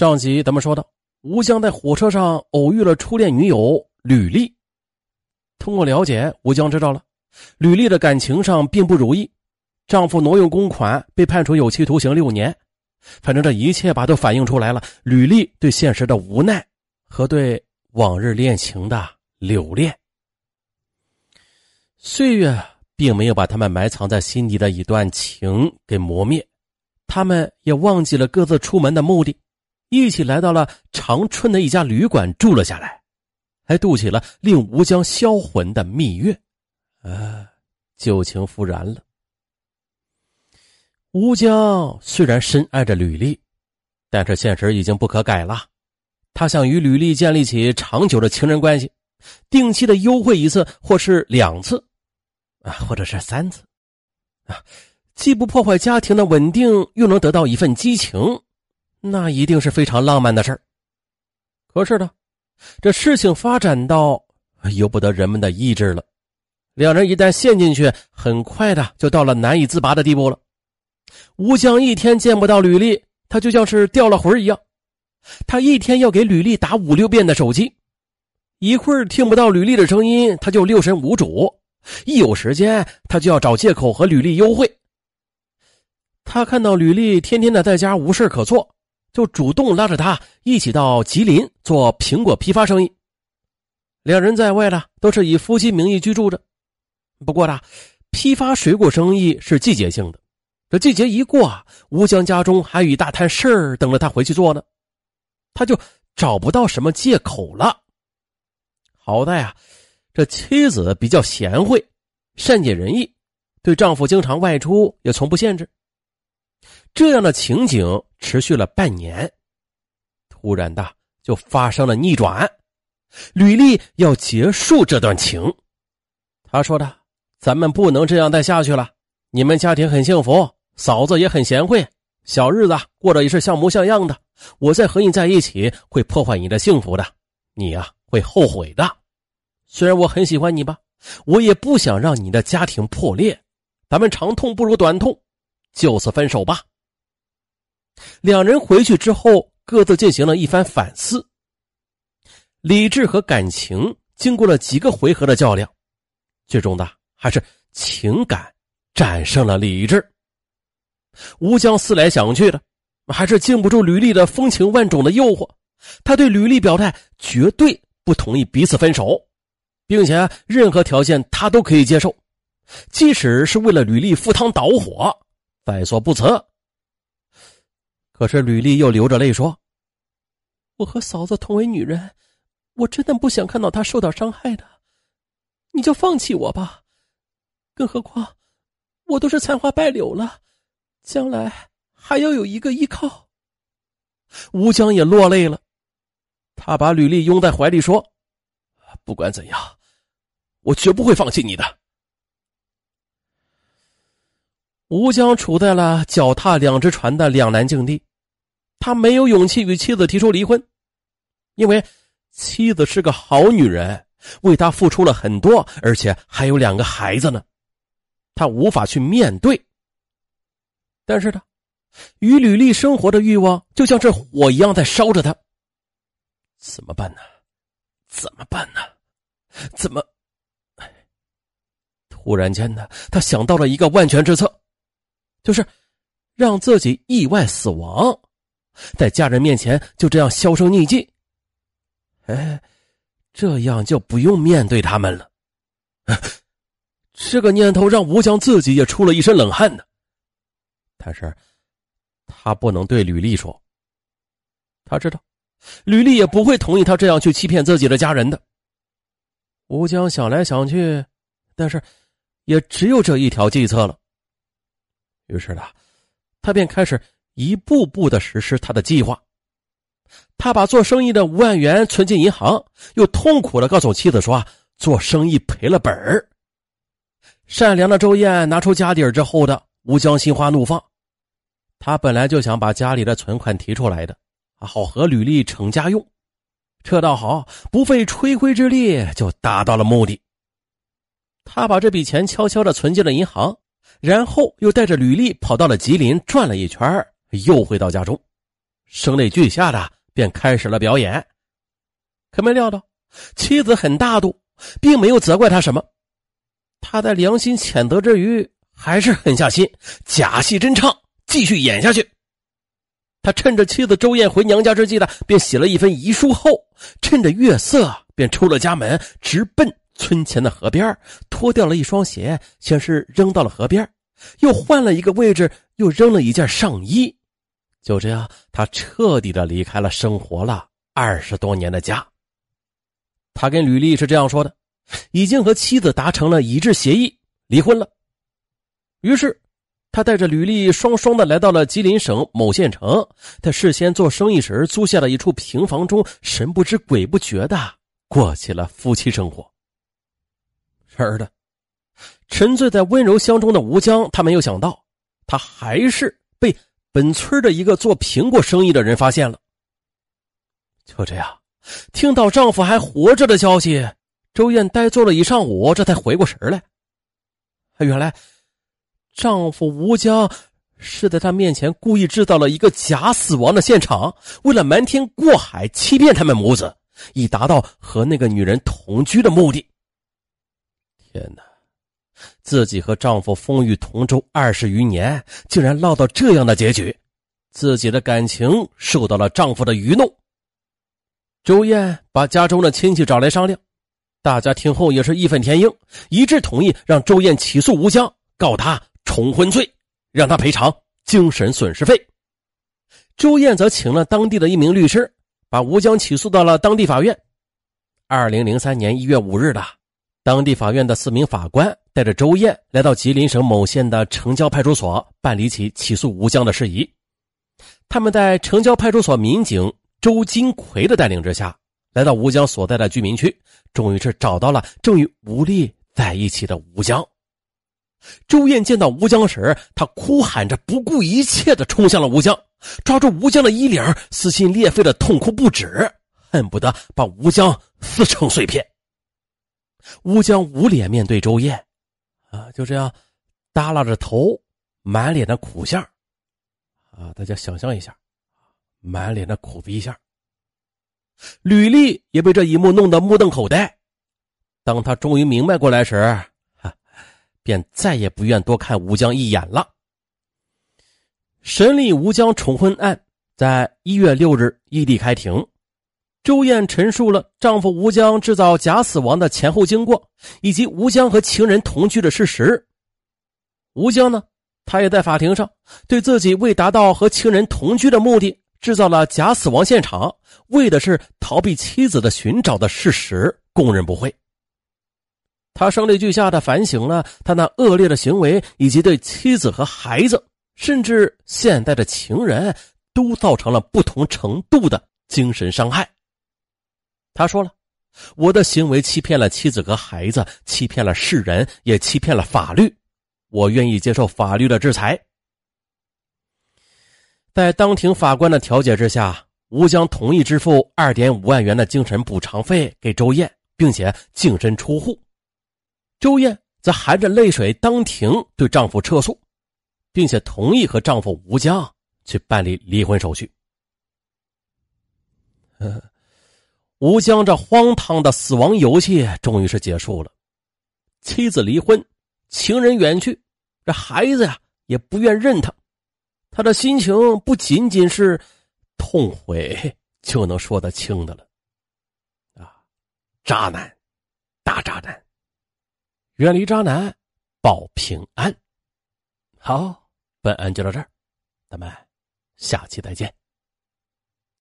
上集咱们说到，吴江在火车上偶遇了初恋女友吕丽。通过了解，吴江知道了吕丽的感情上并不如意，丈夫挪用公款被判处有期徒刑六年。反正这一切吧，都反映出来了吕丽对现实的无奈和对往日恋情的留恋。岁月并没有把他们埋藏在心底的一段情给磨灭，他们也忘记了各自出门的目的。一起来到了长春的一家旅馆住了下来，还度起了令吴江销魂的蜜月，啊，旧情复燃了。吴江虽然深爱着吕丽，但是现实已经不可改了。他想与吕丽建立起长久的情人关系，定期的幽会一次，或是两次，啊，或者是三次，啊，既不破坏家庭的稳定，又能得到一份激情。那一定是非常浪漫的事儿。可是呢，这事情发展到由不得人们的意志了。两人一旦陷进去，很快的就到了难以自拔的地步了。吴江一天见不到吕丽，他就像是掉了魂一样。他一天要给吕丽打五六遍的手机，一会儿听不到吕丽的声音，他就六神无主；一有时间，他就要找借口和吕丽幽会。他看到吕丽天天的在家无事可做。就主动拉着他一起到吉林做苹果批发生意。两人在外呢，都是以夫妻名义居住着。不过呢，批发水果生意是季节性的，这季节一过啊，吴江家中还有一大摊事儿等着他回去做呢，他就找不到什么借口了。好在啊，这妻子比较贤惠，善解人意，对丈夫经常外出也从不限制。这样的情景持续了半年，突然的就发生了逆转。吕丽要结束这段情，他说的：“咱们不能这样再下去了。你们家庭很幸福，嫂子也很贤惠，小日子过得也是像模像样的。我再和你在一起会破坏你的幸福的，你呀会后悔的。虽然我很喜欢你吧，我也不想让你的家庭破裂。咱们长痛不如短痛，就此分手吧。”两人回去之后，各自进行了一番反思。理智和感情经过了几个回合的较量，最终的还是情感战胜了理智。吴江思来想去的，还是经不住吕丽的风情万种的诱惑。他对吕丽表态，绝对不同意彼此分手，并且任何条件他都可以接受，即使是为了吕丽赴汤蹈火，在所不辞。可是吕丽又流着泪说：“我和嫂子同为女人，我真的不想看到她受到伤害的。你就放弃我吧，更何况我都是残花败柳了，将来还要有一个依靠。”吴江也落泪了，他把吕丽拥在怀里说：“不管怎样，我绝不会放弃你的。”吴江处在了脚踏两只船的两难境地。他没有勇气与妻子提出离婚，因为妻子是个好女人，为他付出了很多，而且还有两个孩子呢，他无法去面对。但是呢，与吕丽生活的欲望就像是火一样在烧着他。怎么办呢？怎么办呢？怎么？突然间呢，他想到了一个万全之策，就是让自己意外死亡。在家人面前就这样销声匿迹，哎，这样就不用面对他们了。这个念头让吴江自己也出了一身冷汗呢。但是，他不能对吕丽说。他知道，吕丽也不会同意他这样去欺骗自己的家人的。吴江想来想去，但是也只有这一条计策了。于是呢，他便开始。一步步的实施他的计划，他把做生意的五万元存进银行，又痛苦的告诉妻子说：“做生意赔了本儿。”善良的周燕拿出家底儿之后的吴江心花怒放，他本来就想把家里的存款提出来的，好和吕丽成家用，这倒好，不费吹灰之力就达到了目的。他把这笔钱悄悄的存进了银行，然后又带着吕丽跑到了吉林转了一圈又回到家中，声泪俱下的便开始了表演。可没料到，妻子很大度，并没有责怪他什么。他在良心谴责之余，还是狠下心，假戏真唱，继续演下去。他趁着妻子周燕回娘家之际呢，便写了一份遗书后，趁着月色，便出了家门，直奔村前的河边，脱掉了一双鞋，先是扔到了河边，又换了一个位置，又扔了一件上衣。就这样，他彻底的离开了生活了二十多年的家。他跟吕丽是这样说的：已经和妻子达成了一致协议，离婚了。于是。他带着吕丽双双的来到了吉林省某县城，他事先做生意时租下了一处平房中，神不知鬼不觉的过起了夫妻生活。然而的，沉醉在温柔乡中的吴江，他没有想到，他还是被本村的一个做苹果生意的人发现了。就这样，听到丈夫还活着的消息，周燕呆坐了一上午，这才回过神来。原来。丈夫吴江是在她面前故意制造了一个假死亡的现场，为了瞒天过海欺骗他们母子，以达到和那个女人同居的目的。自己和丈夫风雨同舟二十余年，竟然落到这样的结局，自己的感情受到了丈夫的愚弄。周燕把家中的亲戚找来商量，大家听后也是义愤填膺，一致同意让周燕起诉吴江，告他。重婚罪，让他赔偿精神损失费。周燕则请了当地的一名律师，把吴江起诉到了当地法院。二零零三年一月五日的，当地法院的四名法官带着周燕来到吉林省某县的城郊派出所办理起起诉吴江的事宜。他们在城郊派出所民警周金奎的带领之下，来到吴江所在的居民区，终于是找到了正与吴丽在一起的吴江。周燕见到吴江时，她哭喊着，不顾一切的冲向了吴江，抓住吴江的衣领，撕心裂肺的痛哭不止，恨不得把吴江撕成碎片。吴江无脸面对周燕，啊，就这样耷拉着头，满脸的苦相，啊，大家想象一下，满脸的苦逼相。吕丽也被这一幕弄得目瞪口呆，当他终于明白过来时。便再也不愿多看吴江一眼了。审理吴江重婚案在一月六日异地开庭，周燕陈述了丈夫吴江制造假死亡的前后经过，以及吴江和情人同居的事实。吴江呢，他也在法庭上对自己为达到和情人同居的目的，制造了假死亡现场，为的是逃避妻子的寻找的事实供认不讳。他声泪俱下的反省了他那恶劣的行为，以及对妻子和孩子，甚至现在的情人，都造成了不同程度的精神伤害。他说了：“我的行为欺骗了妻子和孩子，欺骗了世人，也欺骗了法律。我愿意接受法律的制裁。”在当庭法官的调解之下，吴江同意支付二点五万元的精神补偿费给周燕，并且净身出户。周燕则含着泪水当庭对丈夫撤诉，并且同意和丈夫吴江去办理离婚手续。嗯吴江这荒唐的死亡游戏终于是结束了，妻子离婚，情人远去，这孩子呀也不愿认他，他的心情不仅仅是痛悔就能说得清的了。啊，渣男，大渣男！远离渣男，保平安。好，本案就到这儿，咱们下期再见。